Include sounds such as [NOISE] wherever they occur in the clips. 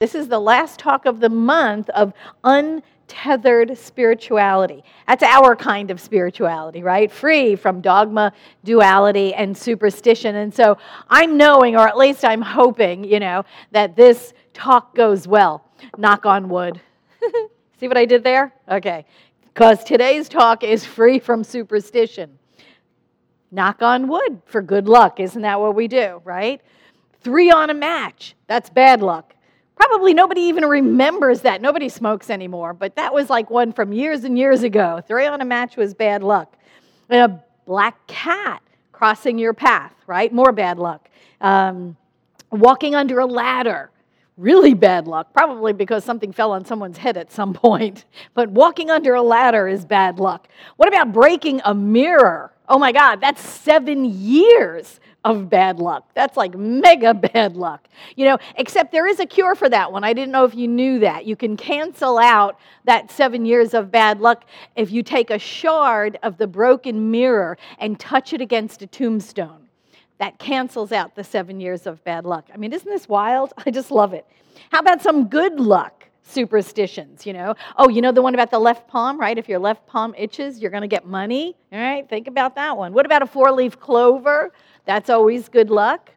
This is the last talk of the month of untethered spirituality. That's our kind of spirituality, right? Free from dogma, duality, and superstition. And so I'm knowing, or at least I'm hoping, you know, that this talk goes well. Knock on wood. [LAUGHS] See what I did there? Okay. Because today's talk is free from superstition. Knock on wood for good luck. Isn't that what we do, right? Three on a match. That's bad luck. Probably nobody even remembers that. Nobody smokes anymore, but that was like one from years and years ago. Three on a match was bad luck. And a black cat crossing your path, right? More bad luck. Um, walking under a ladder, really bad luck, probably because something fell on someone's head at some [LAUGHS] point. But walking under a ladder is bad luck. What about breaking a mirror? Oh my God, that's seven years of bad luck. That's like mega [LAUGHS] bad luck. You know, except there is a cure for that one. I didn't know if you knew that. You can cancel out that seven years of bad luck if you take a shard of the broken mirror and touch it against a tombstone. That cancels out the seven years of bad luck. I mean, isn't this wild? [LAUGHS] I just love it. How about some good luck? Superstitions, you know. Oh, you know the one about the left palm, right? If your left palm itches, you're going to get money. All right, think about that one. What about a four leaf clover? That's always good luck.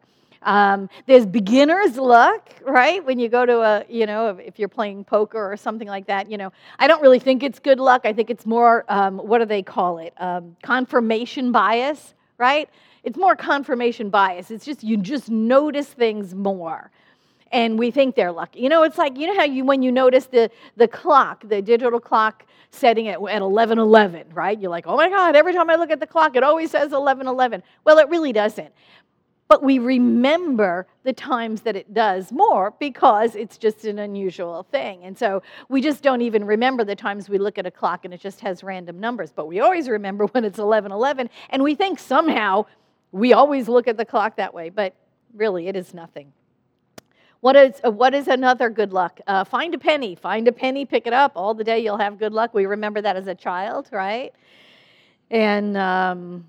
Um, there's beginner's luck, right? When you go to a, you know, if you're playing poker or something like that, you know, I don't really think it's good luck. I think it's more, um, what do they call it? Um, confirmation bias, right? It's more confirmation bias. It's just, you just notice things more and we think they're lucky. You know, it's like, you know how you, when you notice the, the clock, the digital clock setting it at 11:11, right? You're like, "Oh my god, every time I look at the clock it always says 11:11." Well, it really doesn't. But we remember the times that it does more because it's just an unusual thing. And so we just don't even remember the times we look at a clock and it just has random numbers. But we always remember [LAUGHS] when it's 11:11 and we think somehow we always look at the clock that way, but really it is nothing. What is, uh, what is another good luck? Uh, find a penny. Find a penny, pick it up. All the day you'll have good luck. We remember that as a child, right? And um,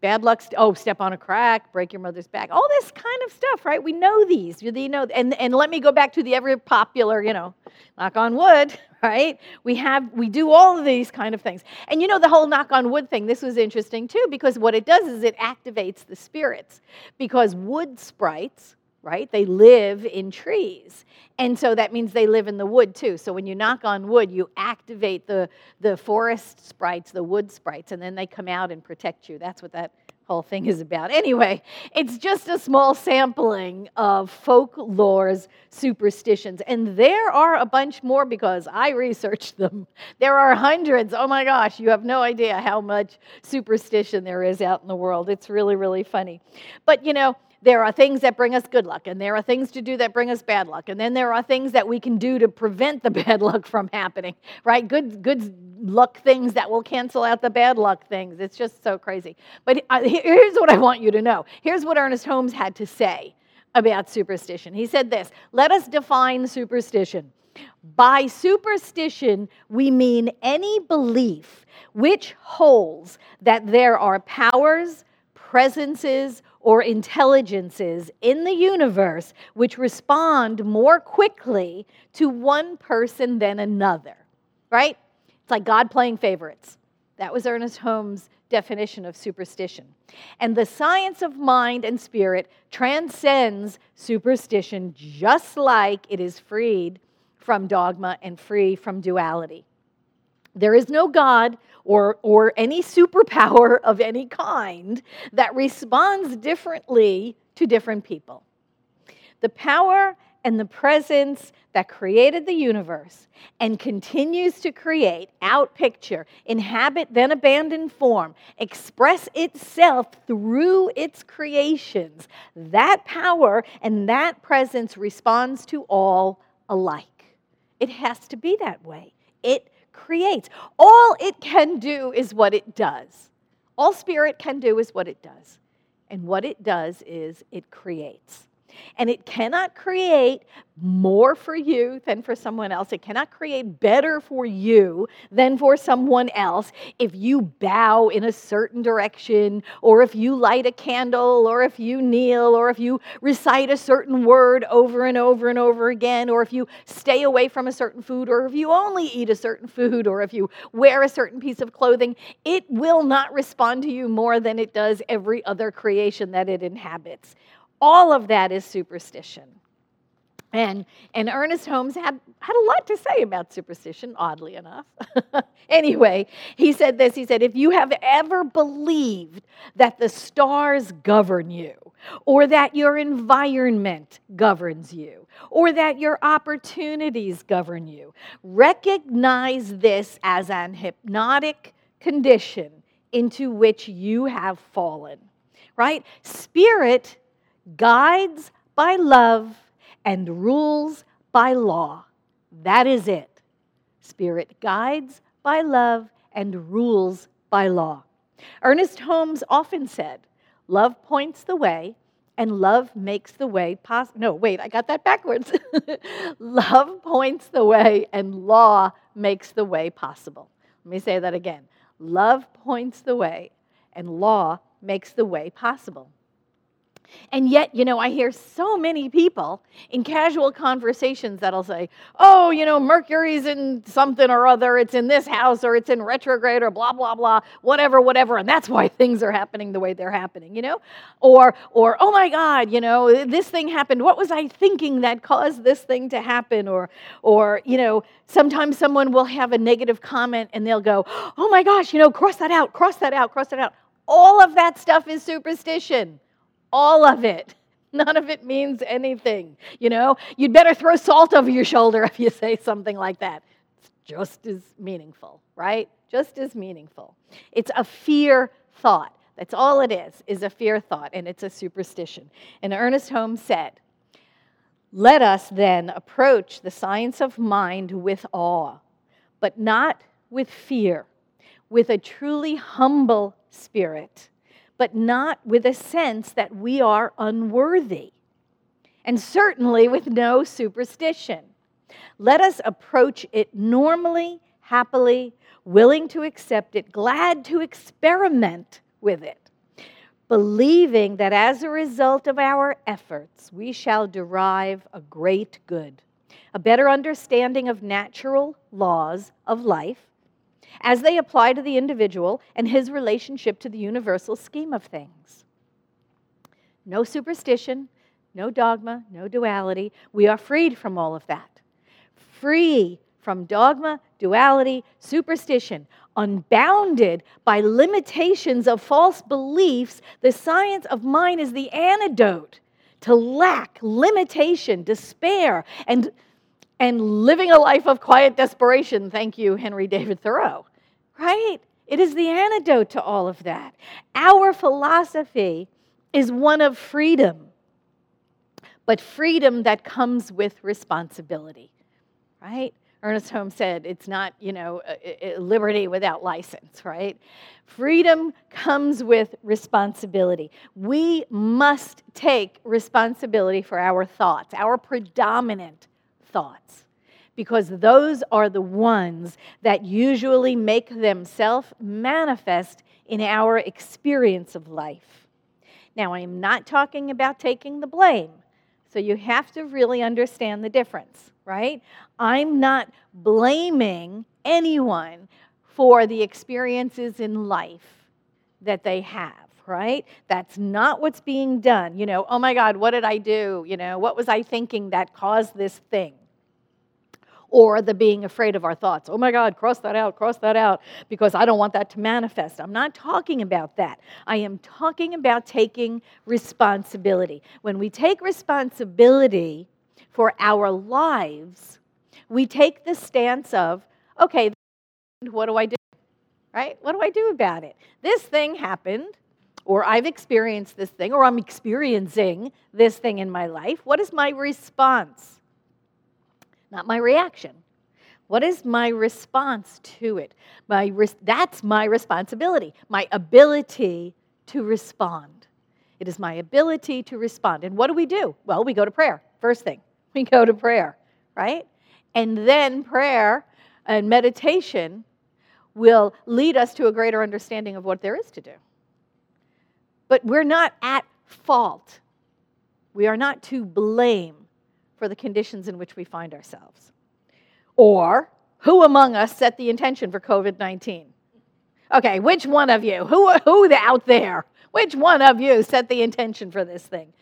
bad luck. St- oh, step on a crack, break your mother's back. All this kind of stuff, right? We know these. You know, and, and let me go back to the ever popular, you know, knock on wood, [LAUGHS] right? We have, we do all of these kind of things. And you know, the whole knock on wood thing, this was interesting too, because what it does is it activates the spirits. Because wood sprites, right? They live in trees. And so that means they live in the wood too. So when you knock on wood, you activate the, the forest sprites, the wood sprites, and then they come out and protect you. That's what that whole thing is about. Anyway, it's just a small sampling of folklore's superstitions. And there are a bunch more because I researched them. There are hundreds. Oh my gosh, you have no idea how much superstition there is out in the world. It's really, really funny. But you know, there are things that bring us good luck, and there are things to do that bring us bad luck, and then there are things that we can do to prevent the [LAUGHS] bad luck from happening, right? Good, good luck things that will cancel out the bad luck things. It's just so crazy. But uh, here's what I want you to know. Here's what Ernest Holmes had to say about superstition. He said this Let us define superstition. By superstition, we mean any belief which holds that there are powers, presences, or intelligences in the universe which respond more quickly to one person than another, right? It's like God playing favorites. That was Ernest Holmes' definition of superstition. And the science of mind and spirit transcends superstition just like it is freed from dogma and free from duality. There is no God or, or any superpower [LAUGHS] of any kind that responds differently to different people. The power and the presence that created the universe and continues to create, outpicture, inhabit, then abandon form, express itself through its creations, that power and that presence responds to all alike. It has to be that way. It creates. All it can do is what it does. All spirit can do is what it does. And what it does is it creates. And it cannot create more for you than for someone else. It cannot create better for you than for someone else if you bow in a certain direction, or if you light a candle, or if you kneel, or if you recite a certain word over and over and over again, or if you stay away from a certain food, or if you only eat a certain food, or if you wear a certain piece of clothing. It will not respond to you more than it does every other creation that it inhabits. All of that is superstition. And, and Ernest Holmes had, had a lot to say about superstition, oddly enough. [LAUGHS] anyway, he said this He said, If you have ever believed that the stars govern you, or that your environment governs you, or that your opportunities govern you, recognize this as an hypnotic condition into which you have fallen. Right? Spirit guides by love and rules by law. That is it. Spirit guides by love and rules by law. Ernest Holmes often said, Love points the way, and love makes the way possible. No, wait, I got that backwards. [LAUGHS] love points the way, and law makes the way possible. Let me say that again. Love points the way, and law makes the way possible. And yet, you know, I hear so many people in casual conversations that'll say, oh, you know, Mercury's in something or other, it's in this house or it's in retrograde or blah, blah, blah, whatever, whatever, and that's why [LAUGHS] things are happening the way they're happening, you know? Or, or oh my God, you know, this thing happened. What was I thinking that caused this thing to happen? Or, or, you know, sometimes someone will have a negative comment and they'll go, oh my gosh, you know, cross that out, cross that out, cross that out. All of that stuff is superstition all of it. [LAUGHS] None of it means anything. You know, you'd better throw salt over your shoulder [LAUGHS] if you say something like that. It's just as meaningful, right? Just as meaningful. It's a fear thought. That's all it is, is a fear thought, and it's a superstition. And Ernest Holmes said, Let us then approach the science of mind with awe, but not with fear, with a truly humble spirit but not with a sense that we are unworthy, and certainly with no superstition. Let us approach it normally, happily, willing to accept it, glad to experiment with it, believing that as a result of our efforts, we shall derive a great good, a better understanding of natural laws of life as they apply to the individual and his relationship to the universal scheme of things. No superstition, no dogma, no duality. We are freed from all of that. Free from dogma, duality, superstition, unbounded by limitations of false beliefs, the science of mind is the antidote to lack, limitation, despair, and and living a life of quiet desperation. Thank you, Henry David Thoreau. Right? It is the antidote to all of that. Our philosophy is one of freedom, but freedom that comes with responsibility. Right? Ernest Holmes said it's not, you know, liberty without license, right? Freedom comes with responsibility. We must take responsibility for our thoughts, our predominant thoughts because those are the ones that usually make themselves manifest in our experience of life. Now, I am not talking about taking the blame, so you have to really understand the difference, right? I'm not blaming anyone for the experiences in life that they have right? That's not what's being done. You know, oh my God, what did I do? You know, what was I thinking that caused this thing? Or the being afraid of our thoughts. Oh my God, cross that out, cross that out, because I don't want that to manifest. I'm not talking about that. I am talking about taking responsibility. When we take responsibility for our lives, we take the stance of, okay, what do I do? Right? What do I do about it? This thing happened, or I've experienced this thing, or I'm experiencing this thing in my life. What is my response? Not my reaction. What is my response to it? My res- that's my responsibility, my ability to respond. It is my ability to respond. And what do we do? Well, we go to prayer. First thing, [LAUGHS] we go to prayer, right? And then prayer and meditation will lead us to a greater understanding of what there is to do. But we're not at fault. We are not to blame for the conditions in which we find ourselves. Or, who among us set the intention for COVID 19? Okay, which one of you? Who, who out there? Which one of you set the intention for this thing?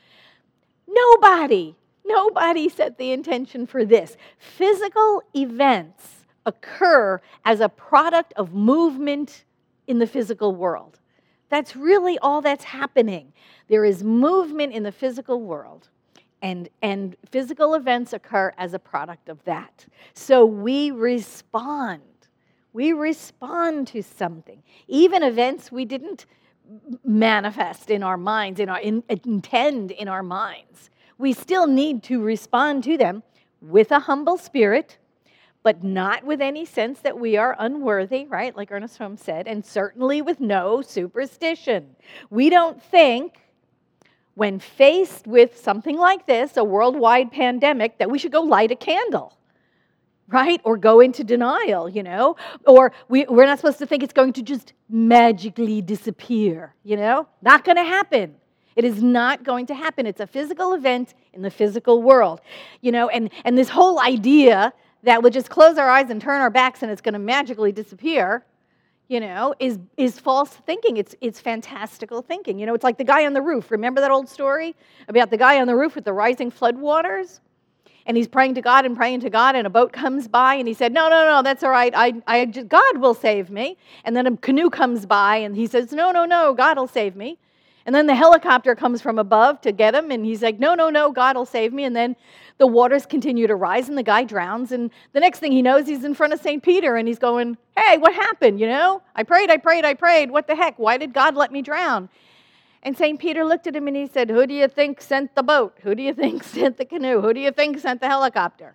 Nobody. Nobody set the intention for this. Physical events occur as a product of movement in the physical world. That's really all that's happening. There is movement in the physical world, and, and physical events occur as a product of that. So we respond. We respond to something. Even events we didn't manifest in our minds, in our in, intend in our minds. We still need to respond to them with a humble spirit, but not with any sense that we are unworthy, right? Like Ernest Holmes said, and certainly with no superstition. We don't think when faced with something like this, a worldwide pandemic, that we should go light a candle right? Or go into denial, you know? Or we, we're not supposed to think it's going to just magically disappear, you know? Not going to happen. It is not going to happen. It's a physical event in the physical world, you know? And, and this whole idea that we'll just close our eyes and turn our backs and it's going to magically disappear, you know, is, is false thinking. It's, it's fantastical thinking. You know, it's like the guy on the roof. Remember that old story about the guy on the roof with the rising floodwaters? and he's praying to God and praying to God, and a boat comes by, and he said, No, no, no, that's all right. I, I, God will save me. And then a canoe comes by, and he says, No, no, no, God will save me. And then the helicopter comes from above to get him, and he's like, No, no, no, God will save me. And then the waters continue to rise, and the guy drowns. And the next thing he knows, he's in front of St. Peter, and he's going, Hey, what happened? You know, I prayed, I prayed, I prayed. What the heck? Why did God let me drown? And St. Peter looked at him and he said, Who do you think sent the boat? Who do you think [LAUGHS] sent the canoe? Who do you think sent the helicopter?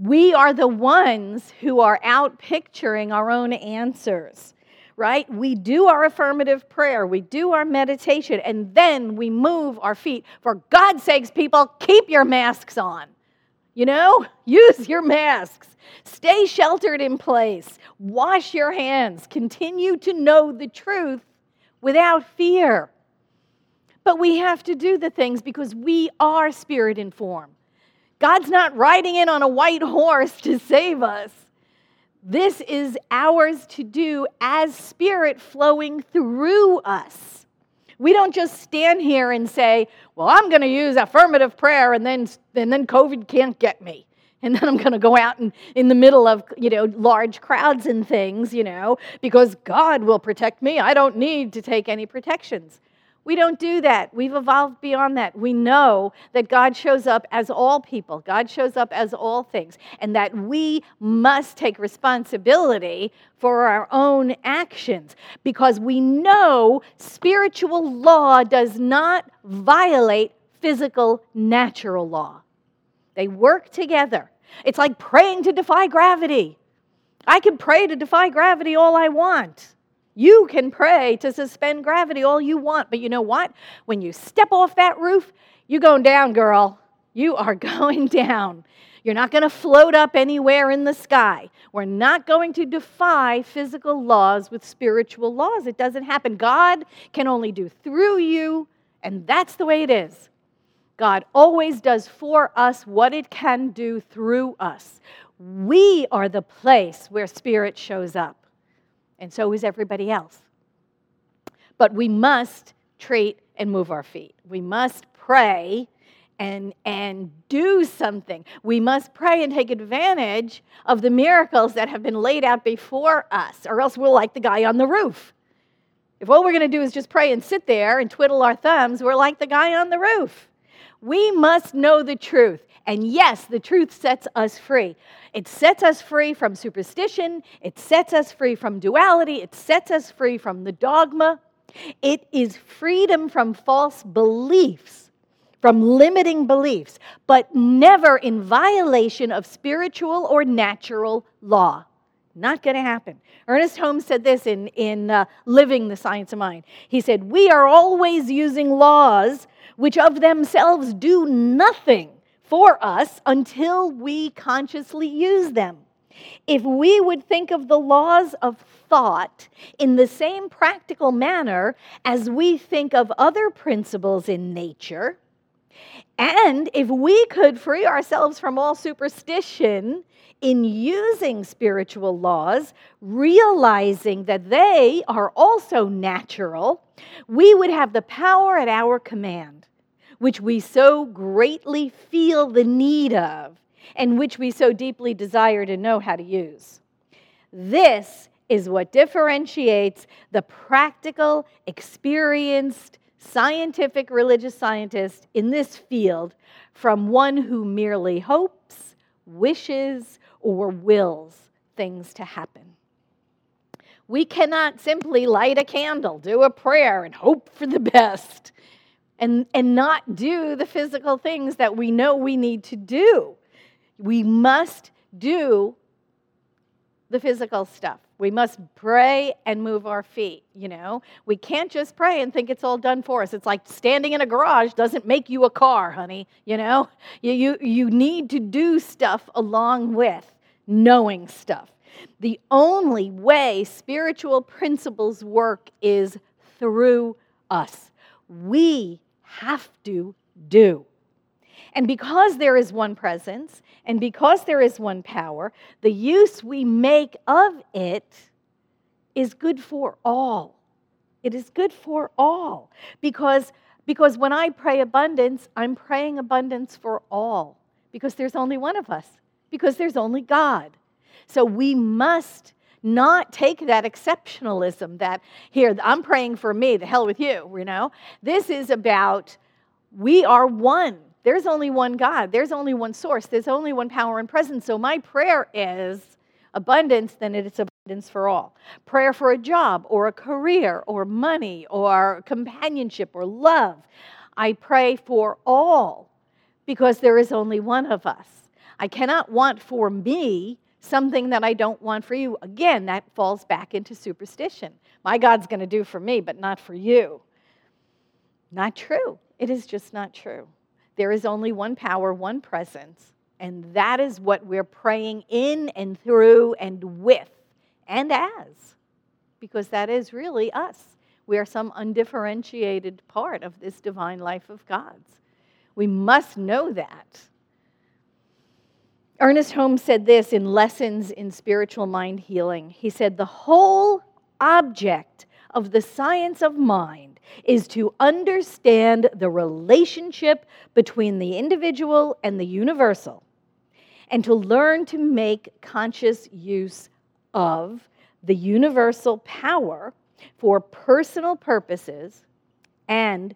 We are the ones who are out picturing our own answers, right? We do our affirmative prayer, we do our meditation, and then we move our feet. For God's sakes, people, keep your masks on. You know, [LAUGHS] use your masks. Stay sheltered in place. Wash your hands. Continue to know the truth without fear. But we have to do the things because we are spirit informed. God's not riding in on a white horse to save us. This is ours to do as spirit flowing through us. We don't just stand here and say, Well, I'm going to use affirmative prayer and then, and then COVID can't get me and then I'm going to go out and in the middle of, you know, large crowds and things, you know, because God will protect me. I don't need to take any protections. We don't do that. We've evolved beyond that. We know that God shows up as all people, God shows up as all things, and that we must take responsibility for our own actions because we know spiritual law does not violate physical, natural law. They work together. It's like praying to defy gravity. I can pray to defy gravity all I want. You can pray to suspend gravity all you want, but you know what? When you step off that roof, you're going down, girl. You are [LAUGHS] going down. You're not going to float up anywhere in the sky. We're not going to defy physical laws with spiritual laws. It doesn't happen. God can only do through you, and that's the way it is. God always does for us what it can do through us. We are the place where Spirit shows up, and so is everybody else. But we must treat and move our feet. We must pray and, and do something. We must pray and take advantage of the miracles that have been laid out before us, or else we're like the guy on the roof. If all we're going to do is just pray and sit there and twiddle our thumbs, we're like the guy on the roof. We must know the truth. And yes, the truth sets us free. It sets us free from superstition, it sets us free from duality, it sets us free from the dogma. It is freedom from false beliefs, from limiting beliefs, but never in violation of spiritual or natural law. Not going to happen. Ernest Holmes said this in, in uh, Living the Science of Mind. He said, We are always using laws which of themselves do nothing for us until we consciously use them. If we would think of the laws of thought in the same practical manner as we think of other principles in nature, and if we could free ourselves from all superstition in using spiritual laws, realizing that they are also natural, we would have the power at our command, which we so greatly feel the need of, and which we so deeply desire to know how to use. This is what differentiates the practical, experienced, scientific religious scientist in this field from one who merely hopes, wishes, or wills things to happen. We cannot simply light a candle, do a prayer, and hope for the [LAUGHS] best, and, and not do the physical things that we know we need to do. We must do the physical stuff. We must pray and move our feet, you know? We can't just pray and think it's all done for us. It's like standing in a garage doesn't make you a car, honey, you know? You, you, you need to do stuff along with knowing stuff. The only way spiritual principles work is through us. We have to do. And because there is one presence, and because there is one power, the use we make of it is good for all. It is good for all. Because, because when I pray abundance, I'm praying abundance for all. Because there's only one of us, because there's only God. So we must not take that exceptionalism that here, I'm praying for me, the hell with you, you know? This is about we are one. There's only one God. There's only one source. There's only one power and presence. So my prayer is abundance, then it's abundance for all. Prayer for a job or a career or money or companionship or love. I pray for all because there is only one of us. I cannot want for me something that I don't want for you. Again, that falls back into superstition. My God's going to do for me, but not for you. Not true. It is just not true. There is only one power, one presence, and that is what we're praying in and through and with and as, because that is really us. We are some undifferentiated part of this divine life of God's. We must know that. Ernest Holmes said this in Lessons in Spiritual Mind Healing. He said, The whole object of the science of mind is to understand the relationship between the individual and the universal, and to learn to make conscious use of the universal power for personal purposes and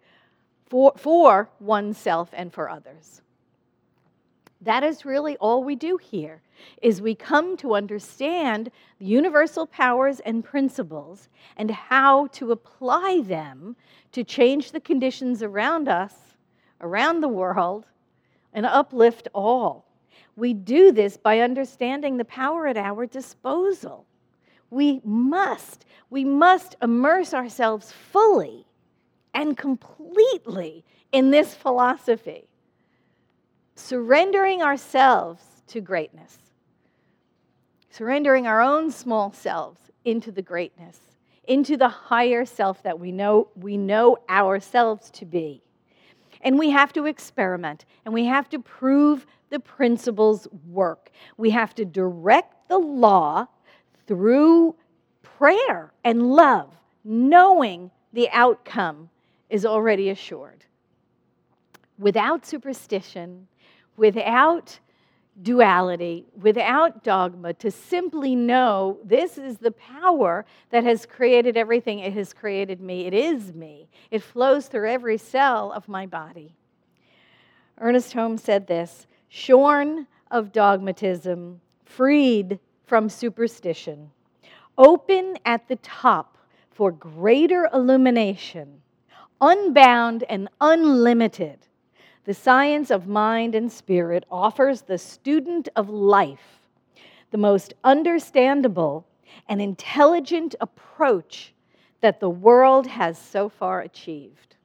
for, for oneself and for others. That is really all we do here is we come to understand the universal powers and principles and how to apply them to change the conditions around us, around the world, and uplift all. We do this by understanding the power at our disposal. We must, we must immerse ourselves fully and completely in this philosophy surrendering ourselves to greatness, surrendering our own small selves into the greatness, into the higher self that we know we know ourselves to be. And we have to experiment and we have to prove the principles work. We have to direct the law through prayer and love, knowing the outcome is already assured. Without superstition, without duality, without dogma, to simply know this is the power that has created everything. It has created me. It is me. It flows through every cell of my body. Ernest Holmes said this shorn of dogmatism, freed from superstition, open at the top for greater illumination, unbound and unlimited the science of mind and spirit offers the student of life the most understandable and intelligent approach that the world has so far achieved.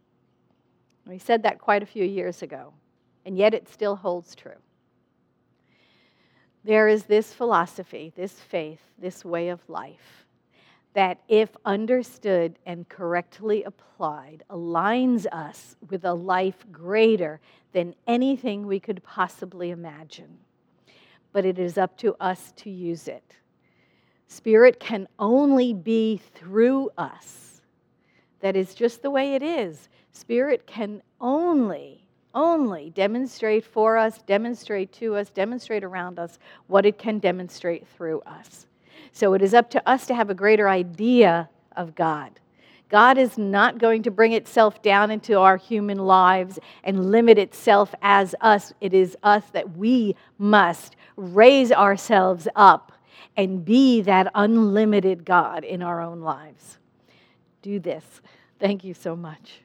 We said that quite a few years ago, and yet it still holds true. There is this philosophy, this faith, this way of life that, if understood and correctly applied, aligns us with a life greater than anything we could possibly imagine. But it is up to us to use it. Spirit can only be through us. That is just the way it is. Spirit can only, only demonstrate for us, demonstrate to us, demonstrate around us what it can demonstrate through us. So it is up to us to have a greater idea of God. God is not going to bring itself down into our human lives and limit itself as us. It is us that we must raise ourselves up and be that unlimited God in our own lives. Do this. Thank you so much.